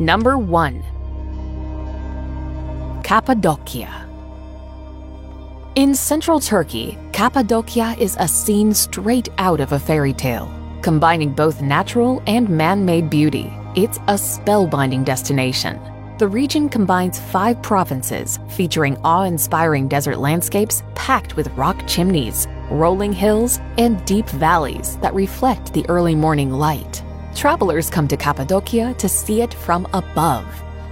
Number 1 Cappadocia. In central Turkey, Cappadocia is a scene straight out of a fairy tale. Combining both natural and man made beauty, it's a spellbinding destination. The region combines five provinces featuring awe inspiring desert landscapes packed with rock chimneys, rolling hills, and deep valleys that reflect the early morning light. Travelers come to Cappadocia to see it from above.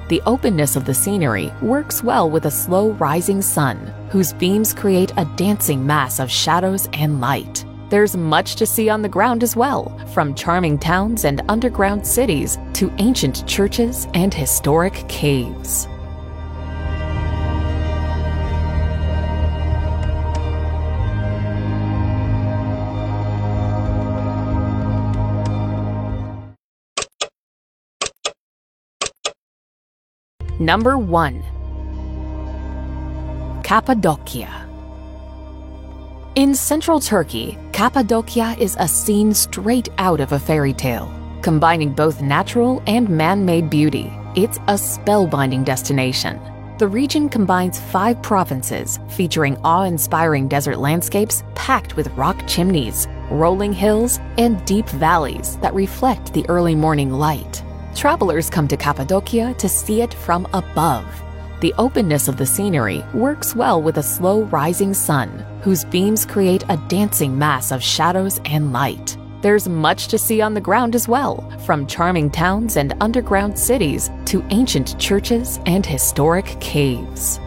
The openness of the scenery works well with a slow rising sun, whose beams create a dancing mass of shadows and light. There's much to see on the ground as well, from charming towns and underground cities to ancient churches and historic caves. Number 1 Cappadocia. In central Turkey, Cappadocia is a scene straight out of a fairy tale. Combining both natural and man made beauty, it's a spellbinding destination. The region combines five provinces featuring awe inspiring desert landscapes packed with rock chimneys, rolling hills, and deep valleys that reflect the early morning light. Travelers come to Cappadocia to see it from above. The openness of the scenery works well with a slow rising sun, whose beams create a dancing mass of shadows and light. There's much to see on the ground as well, from charming towns and underground cities to ancient churches and historic caves.